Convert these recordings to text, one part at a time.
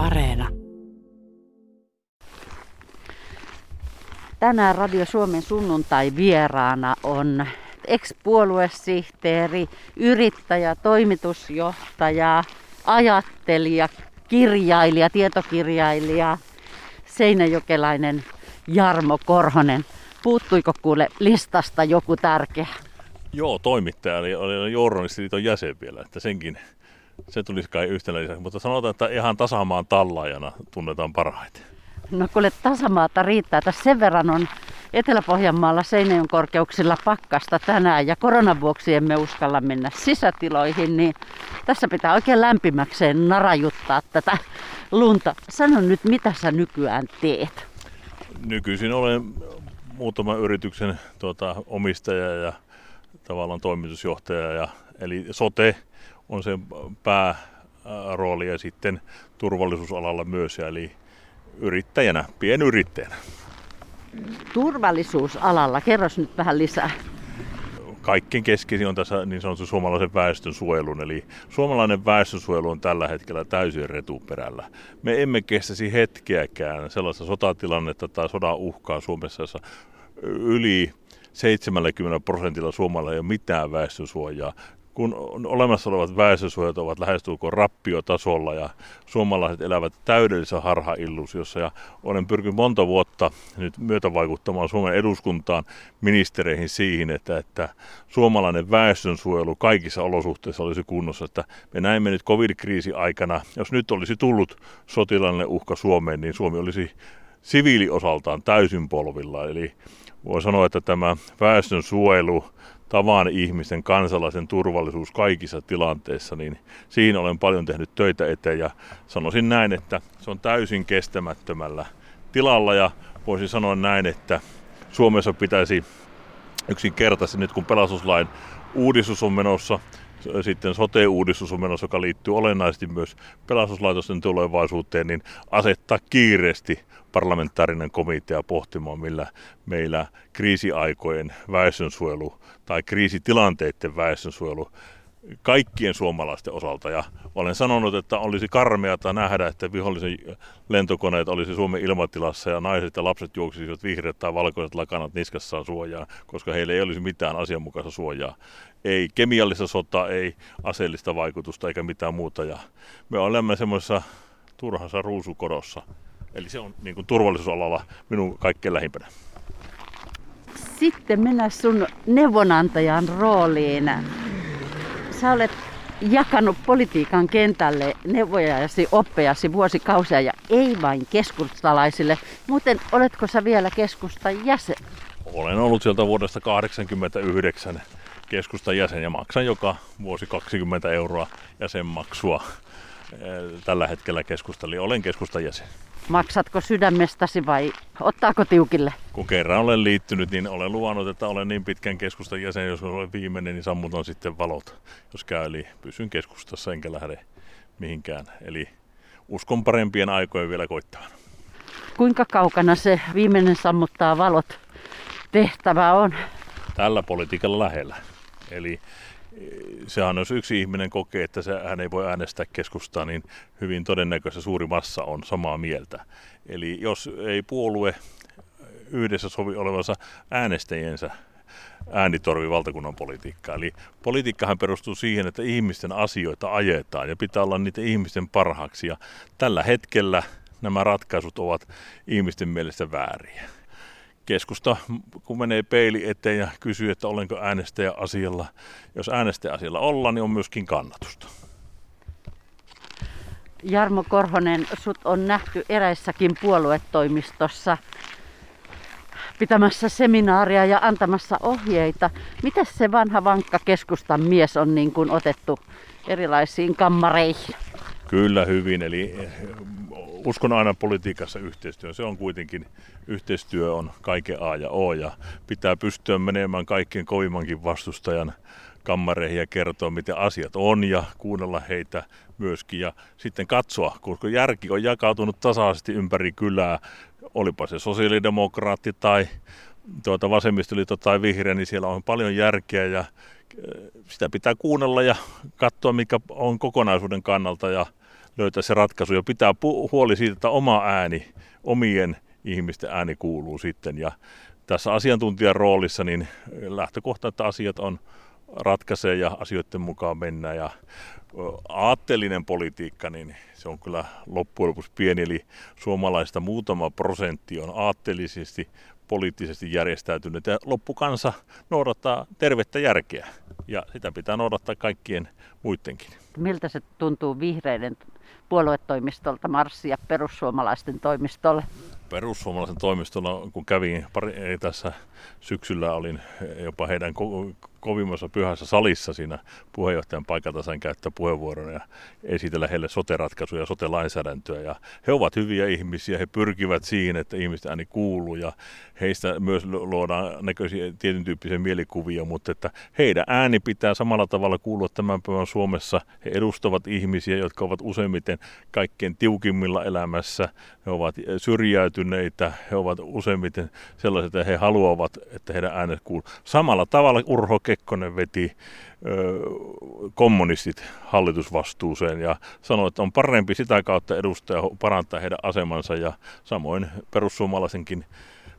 Areena. Tänään Radio Suomen sunnuntai vieraana on ex-puoluesihteeri, yrittäjä, toimitusjohtaja, ajattelija, kirjailija, tietokirjailija, seinäjokelainen Jarmo Korhonen. Puuttuiko kuule listasta joku tärkeä? Joo, toimittaja eli oli journalistiliiton jäsen vielä, että senkin se tulisi kai yhtenä lisäksi. Mutta sanotaan, että ihan tasamaan tallaajana tunnetaan parhaiten. No kuule, tasamaata riittää. Tässä sen verran on Etelä-Pohjanmaalla Seinäjön korkeuksilla pakkasta tänään ja koronan vuoksi emme uskalla mennä sisätiloihin, niin tässä pitää oikein lämpimäkseen narajuttaa tätä lunta. Sano nyt, mitä sä nykyään teet? Nykyisin olen muutaman yrityksen tuota, omistaja ja tavallaan toimitusjohtaja. Ja, eli sote on se päärooli ja sitten turvallisuusalalla myös, eli yrittäjänä, pienyrittäjänä. Turvallisuusalalla, kerros nyt vähän lisää. Kaikkein keskeisin on tässä niin sanottu suomalaisen väestönsuojelun, eli suomalainen väestönsuojelu on tällä hetkellä täysin retuperällä. Me emme kestäisi hetkeäkään sellaista sotatilannetta tai sodan uhkaa Suomessa, jossa yli 70 prosentilla suomalaisilla ei ole mitään väestönsuojaa kun olemassa olevat väestösuojat ovat lähestulkoon rappiotasolla ja suomalaiset elävät täydellisessä harhaillusiossa ja olen pyrkinyt monta vuotta nyt myötävaikuttamaan Suomen eduskuntaan ministereihin siihen, että, että suomalainen väestönsuojelu kaikissa olosuhteissa olisi kunnossa. Että me näimme nyt covid-kriisi aikana, jos nyt olisi tullut sotilainen uhka Suomeen, niin Suomi olisi siviiliosaltaan täysin polvilla. Eli voi sanoa, että tämä väestön suojelu, tavan ihmisten kansalaisen turvallisuus kaikissa tilanteissa, niin siinä olen paljon tehnyt töitä eteen ja sanoisin näin, että se on täysin kestämättömällä tilalla ja voisin sanoa näin, että Suomessa pitäisi yksinkertaisesti nyt kun pelastuslain uudistus on menossa, sitten sote-uudistus on menossa, joka liittyy olennaisesti myös pelastuslaitosten tulevaisuuteen, niin asettaa kiireesti parlamentaarinen komitea pohtimaan, millä meillä kriisiaikojen väestönsuojelu tai kriisitilanteiden väestönsuojelu kaikkien suomalaisten osalta. Ja olen sanonut, että olisi karmeata nähdä, että vihollisen lentokoneet olisi Suomen ilmatilassa ja naiset ja lapset juoksisivat vihreät tai valkoiset lakanat niskassaan suojaa, koska heillä ei olisi mitään asianmukaista suojaa. Ei kemiallista sotaa, ei aseellista vaikutusta eikä mitään muuta. Ja me olemme semmoisessa turhassa ruusukorossa. Eli se on niin kuin turvallisuusalalla minun kaikkein lähimpänä. Sitten mennään sun neuvonantajan rooliin. Sä olet jakanut politiikan kentälle neuvojasi, oppejasi vuosikausia ja ei vain keskustalaisille. Muuten oletko sä vielä keskustan jäsen? Olen ollut sieltä vuodesta 1989 keskustan jäsen ja maksan joka vuosi 20 euroa jäsenmaksua. Tällä hetkellä keskustali olen keskustan jäsen. Maksatko sydämestäsi vai ottaako tiukille? Kun kerran olen liittynyt, niin olen luvannut, että olen niin pitkän keskustan jäsen, jos olen viimeinen, niin sammutan sitten valot, jos käy. Eli pysyn keskustassa enkä lähde mihinkään. Eli uskon parempien aikojen vielä koittavan. Kuinka kaukana se viimeinen sammuttaa valot tehtävä on? Tällä politiikalla lähellä. Eli sehän jos yksi ihminen kokee, että se, hän ei voi äänestää keskustaa, niin hyvin todennäköisesti suuri massa on samaa mieltä. Eli jos ei puolue yhdessä sovi olevansa äänestäjiensä äänitorvi valtakunnan politiikkaa. Eli politiikkahan perustuu siihen, että ihmisten asioita ajetaan ja pitää olla niitä ihmisten parhaaksi. Ja tällä hetkellä nämä ratkaisut ovat ihmisten mielestä vääriä keskusta, kun menee peili eteen ja kysyy, että olenko äänestäjä asialla. Jos äänestäjä asialla ollaan, niin on myöskin kannatusta. Jarmo Korhonen, sut on nähty eräissäkin puoluetoimistossa pitämässä seminaaria ja antamassa ohjeita. Miten se vanha vankka keskustan mies on niin kuin otettu erilaisiin kammareihin? Kyllä hyvin, eli uskon aina politiikassa yhteistyön. Se on kuitenkin, yhteistyö on kaiken A ja O ja pitää pystyä menemään kaikkien kovimmankin vastustajan kammareihin ja kertoa, miten asiat on ja kuunnella heitä myöskin ja sitten katsoa, koska järki on jakautunut tasaisesti ympäri kylää, olipa se sosiaalidemokraatti tai tuota vasemmistoliitto tai vihreä, niin siellä on paljon järkeä ja sitä pitää kuunnella ja katsoa, mikä on kokonaisuuden kannalta ja löytää se ratkaisu ja pitää huoli siitä, että oma ääni, omien ihmisten ääni kuuluu sitten. Ja tässä asiantuntijan roolissa niin lähtökohta, että asiat on ratkaisee ja asioiden mukaan mennään. Ja aatteellinen politiikka, niin se on kyllä loppujen lopuksi pieni, eli suomalaista muutama prosentti on aatteellisesti poliittisesti järjestäytynyt ja loppukansa noudattaa tervettä järkeä ja sitä pitää noudattaa kaikkien muidenkin. Miltä se tuntuu vihreiden puoluetoimistolta marssia perussuomalaisten toimistolle? Perussuomalaisen toimistolla, kun kävin pari, tässä syksyllä, olin jopa heidän kovimmassa pyhässä salissa siinä puheenjohtajan paikalta sain käyttää puheenvuoron ja esitellä heille sote-ratkaisuja ja sote-lainsäädäntöä. Ja he ovat hyviä ihmisiä, he pyrkivät siihen, että ihmisten ääni kuuluu ja heistä myös luodaan näköisiä tietyn tyyppisiä mielikuvia, mutta että heidän ääni pitää samalla tavalla kuulua tämän päivän Suomessa. He edustavat ihmisiä, jotka ovat useimmiten kaikkein tiukimmilla elämässä, he ovat syrjäytyneitä, he ovat useimmiten sellaiset, että he haluavat, että heidän äänet kuuluu. Samalla tavalla Urho Kekkonen veti ö, kommunistit hallitusvastuuseen ja sanoi, että on parempi sitä kautta edustaja parantaa heidän asemansa ja samoin perussuomalaisenkin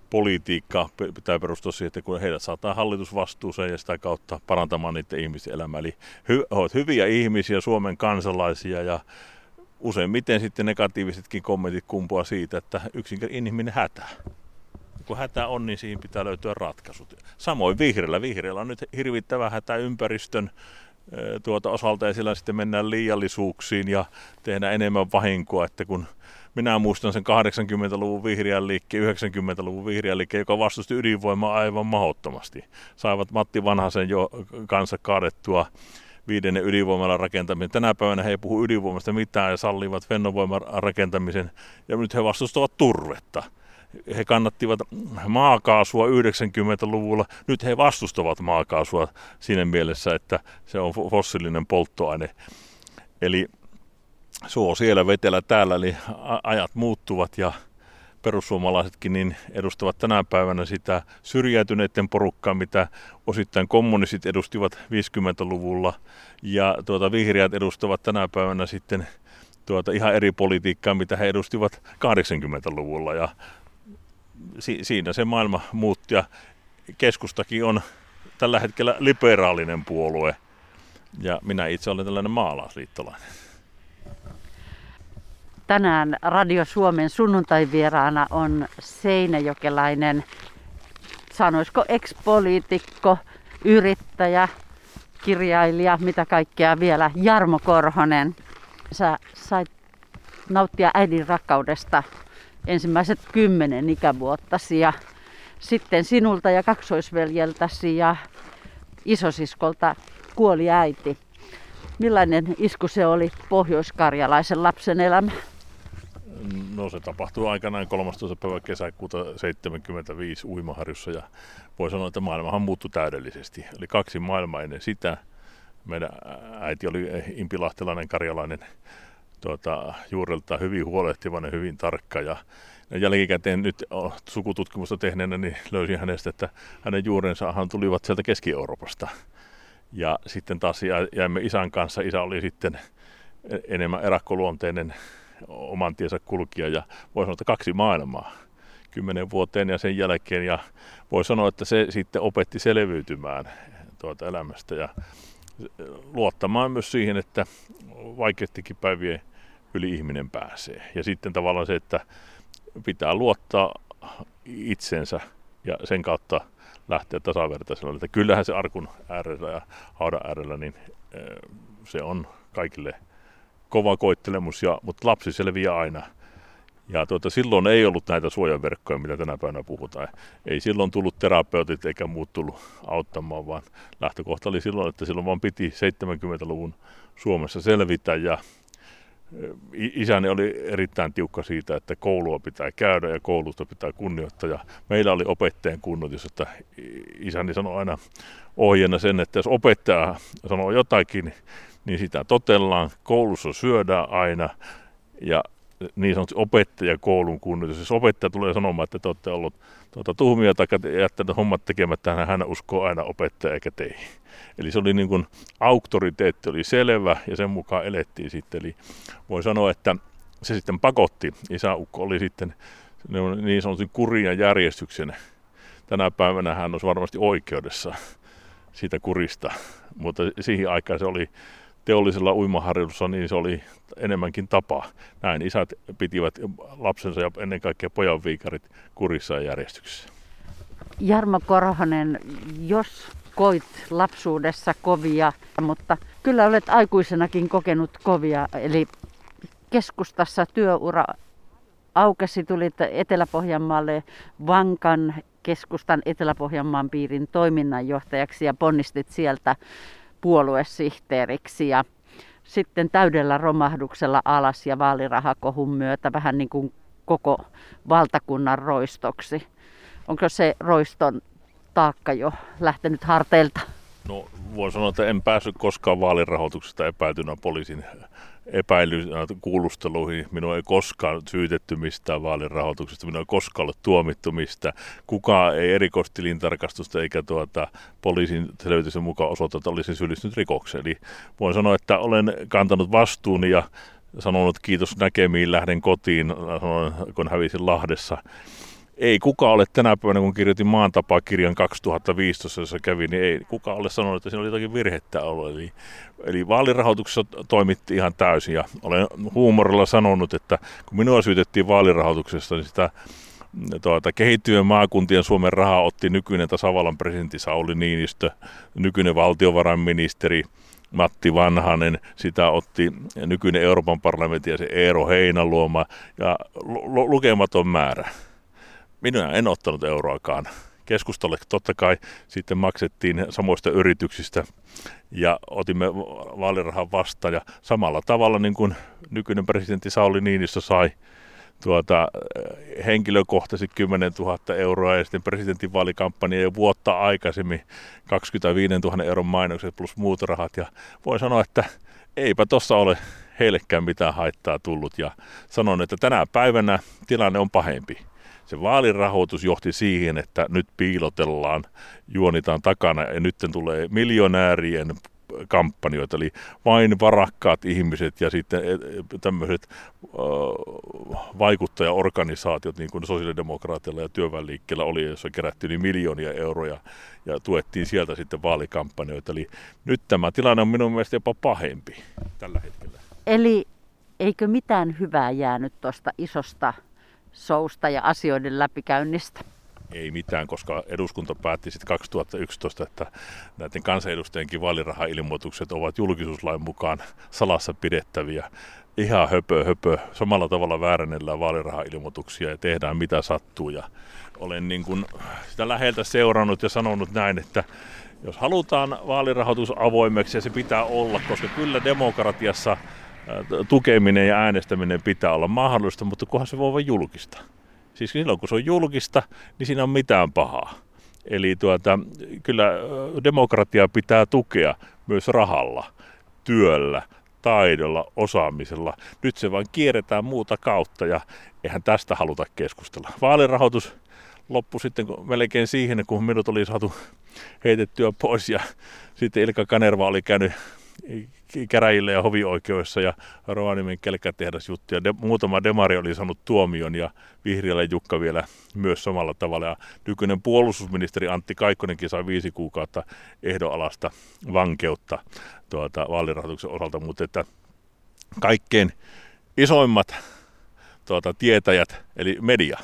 politiikka pitää perustua siihen, että kun heidät saattaa hallitusvastuuseen ja sitä kautta parantamaan niiden ihmisten elämää. Eli hy, ovat hyviä ihmisiä, Suomen kansalaisia ja useimmiten sitten negatiivisetkin kommentit kumpuaa siitä, että yksinkertainen ihminen hätää kun hätä on, niin siihen pitää löytyä ratkaisut. Samoin vihreällä. Vihreällä on nyt hirvittävä hätä ympäristön tuota osalta ja sillä sitten mennään liiallisuuksiin ja tehdään enemmän vahinkoa, että kun minä muistan sen 80-luvun vihreän liikkeen, 90-luvun vihreän liikkeen, joka vastusti ydinvoimaa aivan mahdottomasti. Saivat Matti Vanhasen jo kanssa kaadettua viidennen ydinvoimalan rakentamisen. Tänä päivänä he ei puhu ydinvoimasta mitään ja sallivat fennovoiman rakentamisen ja nyt he vastustavat turvetta he kannattivat maakaasua 90-luvulla. Nyt he vastustavat maakaasua siinä mielessä, että se on fossiilinen polttoaine. Eli suo siellä, vetelä täällä, eli ajat muuttuvat ja perussuomalaisetkin niin edustavat tänä päivänä sitä syrjäytyneiden porukkaa, mitä osittain kommunistit edustivat 50-luvulla ja tuota, vihreät edustavat tänä päivänä sitten tuota, ihan eri politiikkaa, mitä he edustivat 80-luvulla ja si, siinä se maailma muutti ja keskustakin on tällä hetkellä liberaalinen puolue ja minä itse olen tällainen maalaisliittolainen. Tänään Radio Suomen sunnuntaivieraana on seinäjokelainen, sanoisiko ex-poliitikko, yrittäjä, kirjailija, mitä kaikkea vielä, Jarmo Korhonen. Sä sait nauttia äidin rakkaudesta ensimmäiset kymmenen ikävuottasi ja sitten sinulta ja kaksoisveljeltäsi ja isosiskolta kuoli äiti. Millainen isku se oli pohjoiskarjalaisen lapsen elämä? No se tapahtui aikanaan 13. päivä kesäkuuta 75 Uimaharjussa ja voi sanoa, että maailmahan muuttui täydellisesti. Eli kaksi maailmaa ennen sitä. Meidän äiti oli impilahtelainen karjalainen tuota, juurelta hyvin huolehtivainen, hyvin tarkka ja jälkikäteen nyt sukututkimusta tehneenä niin löysin hänestä, että hänen juurensahan tulivat sieltä Keski-Euroopasta. Ja sitten taas jäimme isän kanssa. Isä oli sitten enemmän erakkoluonteinen oman tiensä kulkija ja voi sanoa, että kaksi maailmaa kymmenen vuoteen ja sen jälkeen. Ja voi sanoa, että se sitten opetti selviytymään tuota elämästä ja luottamaan myös siihen, että vaikeistikin päivien yli ihminen pääsee. Ja sitten tavallaan se, että pitää luottaa itsensä ja sen kautta lähteä tasavertaisella. Että kyllähän se arkun äärellä ja haudan äärellä, niin eh, se on kaikille kova koittelemus, ja, mutta lapsi selviää aina. Ja tuota, silloin ei ollut näitä suojaverkkoja, mitä tänä päivänä puhutaan. Ei silloin tullut terapeutit eikä muut tullut auttamaan, vaan lähtökohta oli silloin, että silloin vaan piti 70-luvun Suomessa selvitä ja isäni oli erittäin tiukka siitä, että koulua pitää käydä ja koulusta pitää kunnioittaa. Ja meillä oli opettajan kunnotus, että isäni sanoi aina ohjeena sen, että jos opettaja sanoo jotakin, niin sitä totellaan. Koulussa syödään aina ja niin sanottu opettajakoulun kunnioitus. Jos opettaja tulee sanomaan, että te olette ollut tuota, tuhmia tai jättänyt hommat tekemättä, hän uskoo aina opettaja eikä teihin. Eli se oli niin kuin, auktoriteetti oli selvä ja sen mukaan elettiin sitten. Eli voi sanoa, että se sitten pakotti. Isäukko oli sitten niin sanotun kurin ja järjestyksen. Tänä päivänä hän olisi varmasti oikeudessa siitä kurista, mutta siihen aikaan se oli teollisella uimaharjoitussa, niin se oli enemmänkin tapa. Näin isät pitivät lapsensa ja ennen kaikkea pojan viikarit kurissa ja järjestyksessä. Jarmo Korhonen, jos koit lapsuudessa kovia, mutta kyllä olet aikuisenakin kokenut kovia, eli keskustassa työura aukesi, tulit Etelä-Pohjanmaalle vankan keskustan Etelä-Pohjanmaan piirin toiminnanjohtajaksi ja ponnistit sieltä puoluesihteeriksi ja sitten täydellä romahduksella alas ja vaalirahakohun myötä vähän niin kuin koko valtakunnan roistoksi. Onko se roiston taakka jo lähtenyt harteilta? No voin sanoa, että en päässyt koskaan vaalirahoituksesta epäytynä poliisin epäily kuulusteluihin. Minua ei koskaan syytetty mistään vaalirahoituksesta, minua ei koskaan ollut tuomittu mistä. Kukaan ei erikoistilintarkastusta eikä tuota, poliisin selvityksen mukaan osoita, että olisin syyllistynyt rikokseen. Eli voin sanoa, että olen kantanut vastuuni ja sanonut kiitos näkemiin, lähden kotiin, kun hävisin Lahdessa ei kuka ole tänä päivänä, kun kirjoitin Maantapa-kirjan 2015, jossa kävi, niin ei kuka ole sanonut, että siinä oli jotakin virhettä ollut. Eli, eli vaalirahoituksessa toimitti ihan täysin ja olen huumorilla sanonut, että kun minua syytettiin vaalirahoituksesta, niin sitä tuota, kehittyvien maakuntien Suomen rahaa otti nykyinen tasavallan presidentti Sauli Niinistö, nykyinen valtiovarainministeri Matti Vanhanen, sitä otti nykyinen Euroopan parlamentti ja se Eero Heinaluoma ja lu- lukematon määrä. Minä en ottanut euroakaan. Keskustalle totta kai sitten maksettiin samoista yrityksistä ja otimme vaalirahan vastaan. Ja samalla tavalla niin kuin nykyinen presidentti Sauli Niinistö sai tuota, henkilökohtaisesti 10 000 euroa ja sitten presidentinvaalikampanja jo vuotta aikaisemmin 25 000 euron mainokset plus muut rahat. Ja voin sanoa, että eipä tuossa ole heillekään mitään haittaa tullut ja sanon, että tänä päivänä tilanne on pahempi se vaalirahoitus johti siihen, että nyt piilotellaan, juonitaan takana ja nyt tulee miljonäärien kampanjoita, eli vain varakkaat ihmiset ja sitten e, tämmöiset vaikuttajaorganisaatiot, niin kuin sosiaalidemokraatilla ja työväenliikkeellä oli, jossa kerättiin niin miljoonia euroja ja tuettiin sieltä sitten vaalikampanjoita. Eli nyt tämä tilanne on minun mielestä jopa pahempi tällä hetkellä. Eli eikö mitään hyvää jäänyt tuosta isosta sousta ja asioiden läpikäynnistä? Ei mitään, koska eduskunta päätti sitten 2011, että näiden kansanedustajienkin vaalirahailmoitukset ovat julkisuuslain mukaan salassa pidettäviä. Ihan höpö, höpö. Samalla tavalla väärännellään vaalirahailmoituksia ja tehdään mitä sattuu. Ja olen niin kuin sitä läheltä seurannut ja sanonut näin, että jos halutaan vaalirahoitus avoimeksi ja se pitää olla, koska kyllä demokratiassa tukeminen ja äänestäminen pitää olla mahdollista, mutta kunhan se voi olla julkista. Siis silloin kun se on julkista, niin siinä on mitään pahaa. Eli tuota, kyllä demokratiaa pitää tukea myös rahalla, työllä, taidolla, osaamisella. Nyt se vain kierretään muuta kautta ja eihän tästä haluta keskustella. Vaalirahoitus loppui sitten melkein siihen, kun minut oli saatu heitettyä pois ja sitten Ilka Kanerva oli käynyt käräjille ja hovioikeudessa ja Rovaniemen kelkätehdas juttu. Ja de, muutama demari oli saanut tuomion ja Vihriälä Jukka vielä myös samalla tavalla. Ja nykyinen puolustusministeri Antti Kaikkonenkin sai viisi kuukautta ehdonalasta vankeutta tuota, vaalirahoituksen osalta, mutta että kaikkein isoimmat tuota, tietäjät, eli media,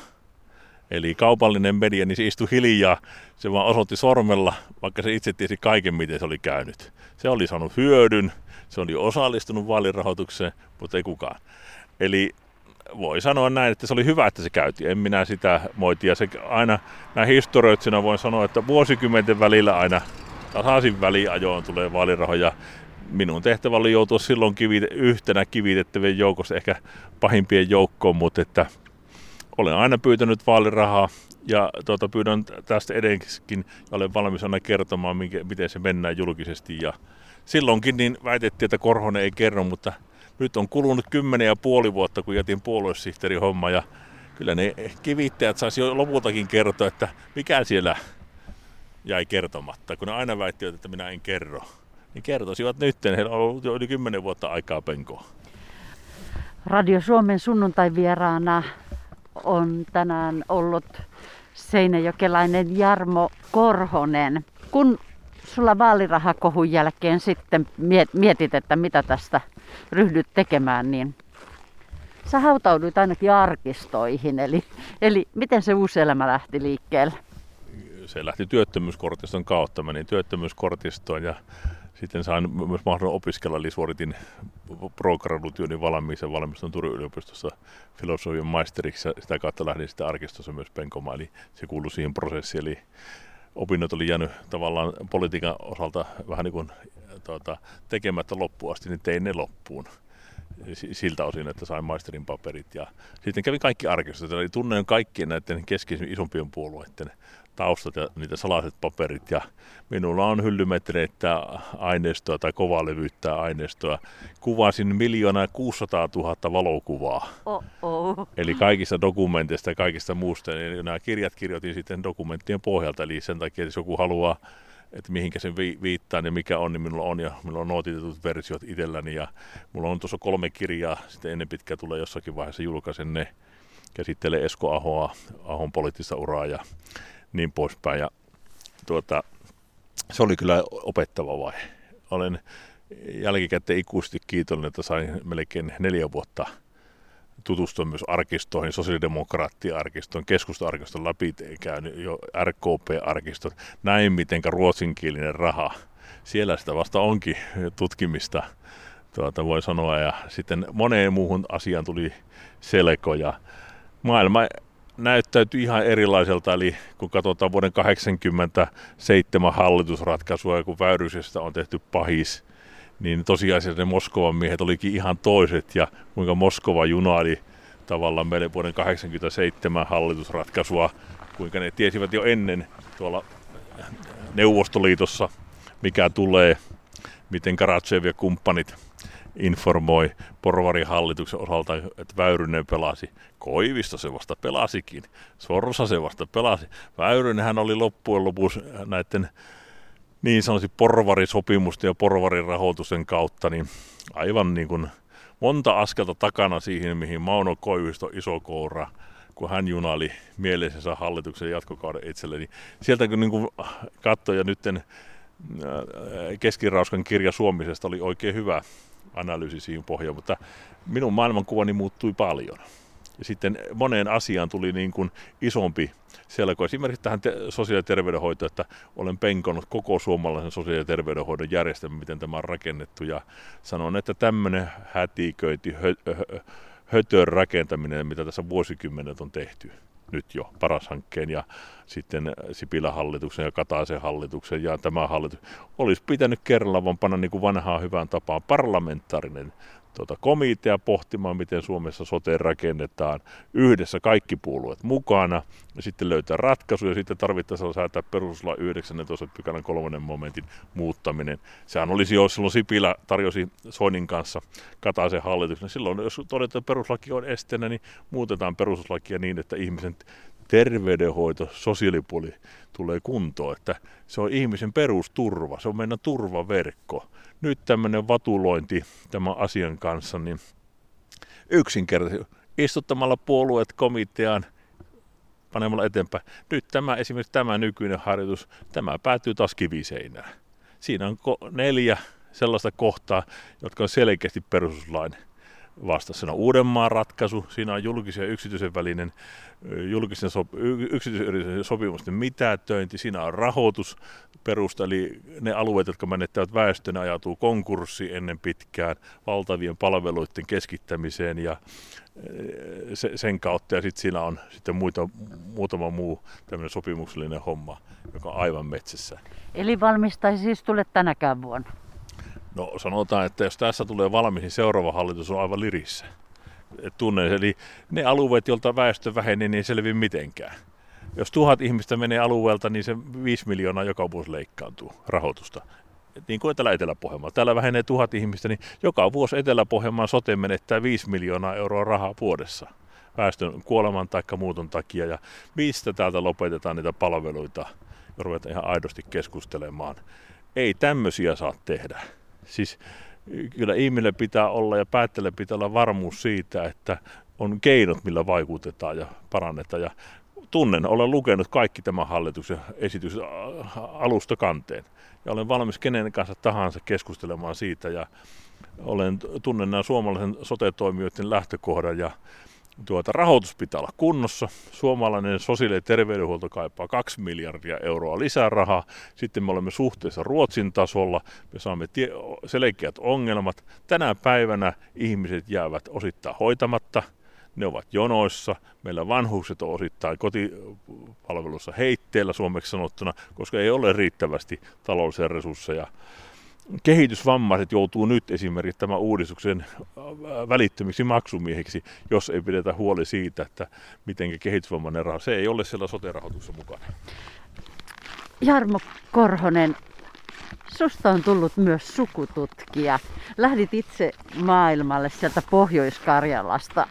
Eli kaupallinen media, niin se istui hiljaa, se vaan osoitti sormella, vaikka se itse tiesi kaiken, miten se oli käynyt. Se oli saanut hyödyn, se oli osallistunut vaalirahoitukseen, mutta ei kukaan. Eli voi sanoa näin, että se oli hyvä, että se käytiin. En minä sitä moiti. Ja se aina näin historioitsijana voin sanoa, että vuosikymmenten välillä aina tasaisin väliajoon tulee vaalirahoja. Minun tehtävä oli joutua silloin kivite, yhtenä kivitettävien joukossa, ehkä pahimpien joukkoon, mutta että olen aina pyytänyt vaalirahaa ja tuota, pyydän tästä edelleenkin ja olen valmis aina kertomaan, minkä, miten se mennään julkisesti. Ja silloinkin niin väitettiin, että Korhonen ei kerro, mutta nyt on kulunut kymmenen ja puoli vuotta, kun jätin puoluesihteeri homma ja kyllä ne kivittäjät saisi jo lopultakin kertoa, että mikä siellä jäi kertomatta, kun ne aina väittivät, että minä en kerro. Niin kertoisivat nyt, heillä on ollut jo yli kymmenen vuotta aikaa penkoa. Radio Suomen sunnuntai-vieraana on tänään ollut seinäjokelainen Jarmo Korhonen. Kun sulla vaalirahakohun jälkeen sitten mietit, että mitä tästä ryhdyt tekemään, niin sä hautauduit ainakin arkistoihin. Eli, eli miten se uusi elämä lähti liikkeelle? Se lähti työttömyyskortiston kautta. Menin työttömyyskortistoon ja sitten sain myös mahdollisuuden opiskella, eli suoritin pro-gradutyöni valmiisen valmistun Turun yliopistossa filosofian maisteriksi. Ja sitä kautta lähdin sitten arkistossa myös penkomaan, eli se kuului siihen prosessiin, eli opinnot oli jäänyt tavallaan politiikan osalta vähän niin kuin tuota, tekemättä loppuun asti, niin tein ne loppuun. Siltä osin, että sain maisterin paperit. Ja sitten kävin kaikki arkistot, eli tunnen kaikkien näiden keskeisen isompien puolueiden taustat ja niitä salaiset paperit. Ja minulla on hyllymetreitä aineistoa tai kovalevyyttä aineistoa. Kuvasin miljoonaa 600 000 valokuvaa. Oh-oh. Eli kaikista dokumenteista ja kaikista muusta. Ja nämä kirjat kirjoitin sitten dokumenttien pohjalta. Eli sen takia, että jos joku haluaa että mihinkä sen viittaan ja mikä on, niin minulla on ja minulla on nootitetut versiot itselläni ja mulla on tuossa kolme kirjaa, sitten ennen pitkää tulee jossakin vaiheessa julkaisen ne, käsittelee Esko Ahoa, Ahon poliittista uraa ja niin poispäin. Ja tuota, se oli kyllä opettava vaihe. Olen jälkikäteen ikuisesti kiitollinen, että sain melkein neljä vuotta tutustua myös arkistoihin, sosiaalidemokraattia-arkiston, keskusta-arkiston läpi käynyt jo RKP-arkiston, näin miten ruotsinkielinen raha, siellä sitä vasta onkin tutkimista, tuota, voi sanoa, ja sitten moneen muuhun asiaan tuli selkoja. Maailma näyttäytyi ihan erilaiselta, eli kun katsotaan vuoden 1987 hallitusratkaisua ja kun Väyrysestä on tehty pahis, niin tosiasiassa ne Moskovan miehet olikin ihan toiset ja kuinka Moskova junaili tavallaan meille vuoden 1987 hallitusratkaisua, kuinka ne tiesivät jo ennen tuolla Neuvostoliitossa, mikä tulee, miten Karatsev ja kumppanit informoi porvarihallituksen osalta, että Väyrynen pelasi. Koivisto se vasta pelasikin. Sorsa se vasta pelasi. Väyrynenhän oli loppujen lopuksi näiden niin sanotusti porvarisopimusten ja porvarirahoitusten kautta, niin aivan niin kuin monta askelta takana siihen, mihin Mauno Koivisto iso koura, kun hän junaili mielisensä hallituksen jatkokauden itselleni. Niin sieltä kun niin katsoi ja nytten äh, Keskirauskan kirja Suomisesta oli oikein hyvä analyysi siihen pohjaan, mutta minun maailmankuvani muuttui paljon. Ja sitten moneen asiaan tuli niin kuin isompi selko. Esimerkiksi tähän te- sosiaali- ja terveydenhoitoon, että olen penkonut koko suomalaisen sosiaali- ja terveydenhoidon järjestelmän, miten tämä on rakennettu. Ja sanon, että tämmöinen hätiköinti, hö- hö- hötön rakentaminen, mitä tässä vuosikymmenet on tehty nyt jo paras hankkeen ja sitten Sipilän hallituksen ja Kataisen hallituksen ja tämä hallitus olisi pitänyt kerralla vaan panna niin kuin vanhaa hyvään tapaan parlamentaarinen tuota, komitea pohtimaan, miten Suomessa sote rakennetaan yhdessä kaikki puolueet mukana ja sitten löytää ratkaisu ja sitten tarvittaessa säätää perustuslain 19 pykälän kolmannen momentin muuttaminen. Sehän olisi jo silloin Sipilä tarjosi Soinin kanssa Kataisen hallituksen. Silloin jos todetaan, että peruslaki on esteenä, niin muutetaan perustuslakia niin, että ihmisen terveydenhoito, sosiaalipuoli tulee kuntoon, että se on ihmisen perusturva, se on meidän turvaverkko. Nyt tämmöinen vatulointi tämän asian kanssa, niin yksinkertaisesti istuttamalla puolueet komiteaan, panemalla eteenpäin. Nyt tämä esimerkiksi tämä nykyinen harjoitus, tämä päätyy taas kiviseinään. Siinä on neljä sellaista kohtaa, jotka on selkeästi perustuslain vastassa. Siinä on Uudenmaan ratkaisu, siinä on julkisen ja yksityisen välinen julkisen sop, yksityisen sopimusten mitätöinti, siinä on rahoitusperusta, eli ne alueet, jotka menettävät väestön, ajautuu konkurssi ennen pitkään valtavien palveluiden keskittämiseen ja sen kautta, ja sitten siinä on sitten muita, muutama muu tämmöinen sopimuksellinen homma, joka on aivan metsässä. Eli valmistaisi siis tule tänäkään vuonna? No sanotaan, että jos tässä tulee valmis, niin seuraava hallitus on aivan lirissä. Tunne, eli ne alueet, joilta väestö vähenee, niin ei selvi mitenkään. Jos tuhat ihmistä menee alueelta, niin se 5 miljoonaa joka vuosi leikkaantuu rahoitusta. niin kuin täällä Etelä-Pohjanmaalla. Täällä vähenee tuhat ihmistä, niin joka vuosi Etelä-Pohjanmaan sote menettää 5 miljoonaa euroa rahaa vuodessa väestön kuoleman tai muuton takia. Ja mistä täältä lopetetaan niitä palveluita ja ruvetaan ihan aidosti keskustelemaan. Ei tämmöisiä saa tehdä. Siis kyllä ihmille pitää olla ja päättäjille pitää olla varmuus siitä, että on keinot, millä vaikutetaan ja parannetaan. Ja tunnen, olen lukenut kaikki tämän hallituksen esitys alusta kanteen. Ja olen valmis kenen kanssa tahansa keskustelemaan siitä. Ja olen, tunnen nämä suomalaisen sote-toimijoiden lähtökohdan ja tuota, rahoitus pitää olla kunnossa. Suomalainen sosiaali- ja terveydenhuolto kaipaa 2 miljardia euroa lisää rahaa. Sitten me olemme suhteessa Ruotsin tasolla. Me saamme tie- selkeät ongelmat. Tänä päivänä ihmiset jäävät osittain hoitamatta. Ne ovat jonoissa. Meillä vanhukset on osittain kotipalvelussa heitteellä suomeksi sanottuna, koska ei ole riittävästi taloudellisia resursseja kehitysvammaiset joutuu nyt esimerkiksi tämän uudistuksen äh, välittömiksi maksumiehiksi, jos ei pidetä huoli siitä, että miten kehitysvammainen raha, se ei ole siellä sote-rahoituksessa mukana. Jarmo Korhonen, susta on tullut myös sukututkija. Lähdit itse maailmalle sieltä Pohjois-Karjalasta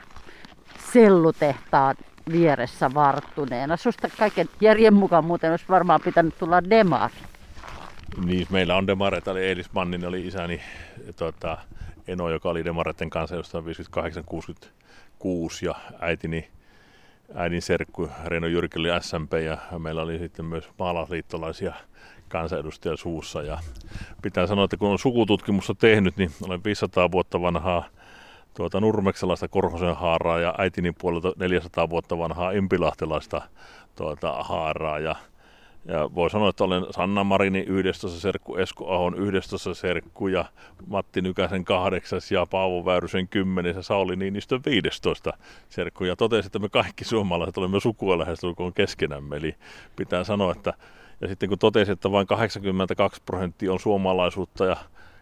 sellutehtaan vieressä varttuneena. Susta kaiken järjen mukaan muuten olisi varmaan pitänyt tulla demari. Niin, meillä on demareita, eli Eilis Mannin oli isäni tota, Eno, joka oli demareiden kanssa jostain 58-66 ja äitini äidin serkku Reino Jyrki oli SMP ja meillä oli sitten myös maalaisliittolaisia kansanedustajia suussa. Ja pitää sanoa, että kun on sukututkimusta tehnyt, niin olen 500 vuotta vanhaa tuota Nurmeksalaista Korhosen haaraa ja äitini puolelta 400 vuotta vanhaa impilahtelaista tuota, haaraa. Ja ja voi sanoa, että olen Sanna Marini 11 serkku, Esko Ahon 11 serkku ja Matti Nykäsen 8 ja Paavo Väyrysen 10 ja Sauli Niinistön 15 serkku. Ja totesi, että me kaikki suomalaiset olemme sukua lähestulkoon keskenämme. Eli pitää sanoa, että ja sitten kun totesi, että vain 82 prosenttia on suomalaisuutta ja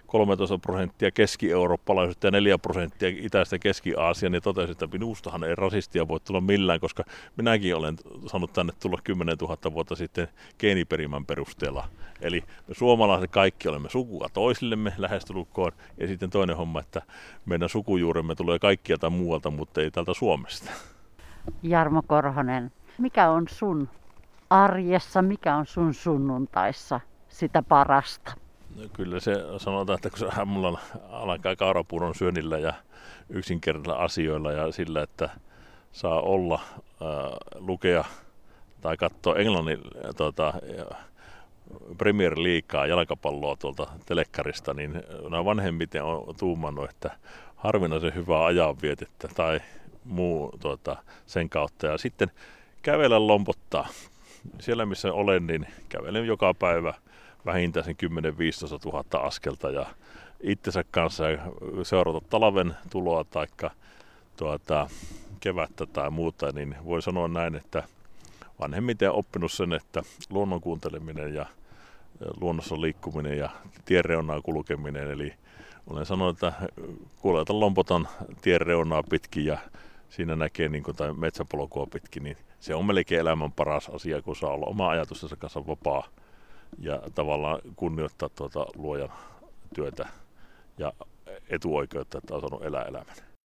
13 prosenttia keski-eurooppalaisuutta ja 4 prosenttia itäistä keski-Aasia, niin totesin, että minustahan ei rasistia voi tulla millään, koska minäkin olen saanut tänne tulla 10 000 vuotta sitten geeniperimän perusteella. Eli me suomalaiset kaikki olemme sukua toisillemme lähestulukkoon. Ja sitten toinen homma, että meidän sukujuuremme tulee kaikkialta muualta, mutta ei täältä Suomesta. Jarmo Korhonen, mikä on sun arjessa, mikä on sun sunnuntaissa sitä parasta? Kyllä se sanotaan, että kun se mulla alkaa kaurapuuron syönnillä ja yksinkertaisilla asioilla ja sillä, että saa olla, ää, lukea tai katsoa englannin tuota, Premier Leaguea jalkapalloa tuolta telekkarista, niin nämä vanhemmiten on tuumannut, että harvinaisen hyvää ajanvietettä tai muu tuota, sen kautta. Ja sitten kävellä lompottaa. Siellä missä olen, niin kävelen joka päivä – vähintään sen 10-15 000 askelta ja itsensä kanssa seurata talven tuloa tai tuota, kevättä tai muuta, niin voi sanoa näin, että vanhemmiten oppinut sen, että luonnon kuunteleminen ja luonnossa liikkuminen ja tien kulkeminen, eli olen sanonut, että kuljetan lompotan tien reunaa pitkin ja siinä näkee niin kuin, tai metsäpolkua pitkin, niin se on melkein elämän paras asia, kun saa olla oma ajatustensa kanssa vapaa ja tavallaan kunnioittaa tuota luojan työtä ja etuoikeutta, että on saanut elää elämän.